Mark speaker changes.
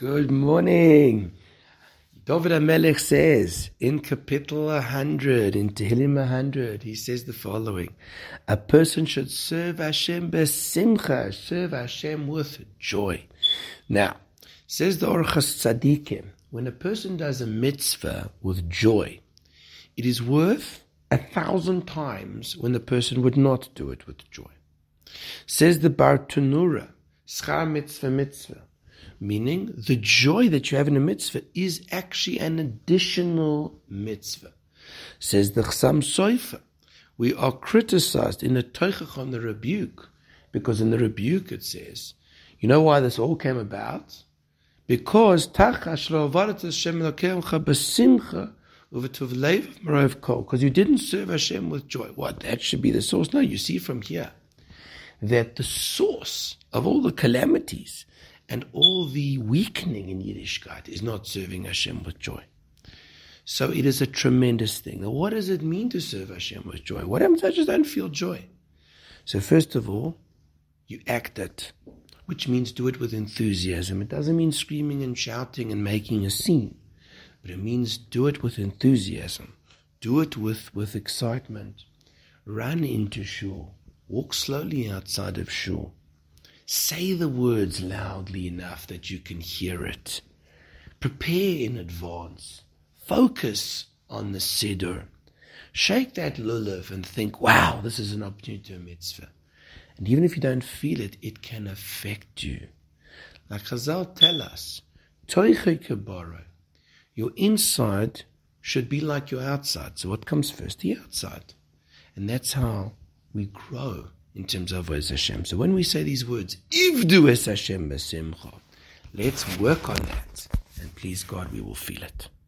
Speaker 1: Good morning. David HaMelech says in Kapitel 100, in Tehillim 100, he says the following A person should serve Hashem besimcha, serve Hashem with joy. Now, says the Orchos Tzadikim, when a person does a mitzvah with joy, it is worth a thousand times when the person would not do it with joy. Says the Bartenura, Schar mitzvah mitzvah, meaning the joy that you have in a mitzvah is actually an additional mitzvah. Says the Chassam Sofer, we are criticized in the Tochacha on the rebuke, because in the rebuke it says, you know why this all came about? Because because you didn't serve Hashem with joy. What? That should be the source. No, you see from here that the source of all the calamities and all the weakening in Yiddishkeit is not serving Hashem with joy. So it is a tremendous thing. Now, what does it mean to serve Hashem with joy? What happens? I just don't feel joy. So first of all, you act it which means do it with enthusiasm. It doesn't mean screaming and shouting and making a scene, but it means do it with enthusiasm. Do it with, with excitement. Run into shul. Walk slowly outside of shul. Say the words loudly enough that you can hear it. Prepare in advance. Focus on the siddur. Shake that lulav and think, wow, this is an opportunity to a mitzvah. And even if you don't feel it, it can affect you. Like Chazal tell us, your inside should be like your outside. So what comes first? The outside. And that's how we grow in terms of Es Hashem. So when we say these words, Ivdu Es Hashem let's work on that. And please God, we will feel it.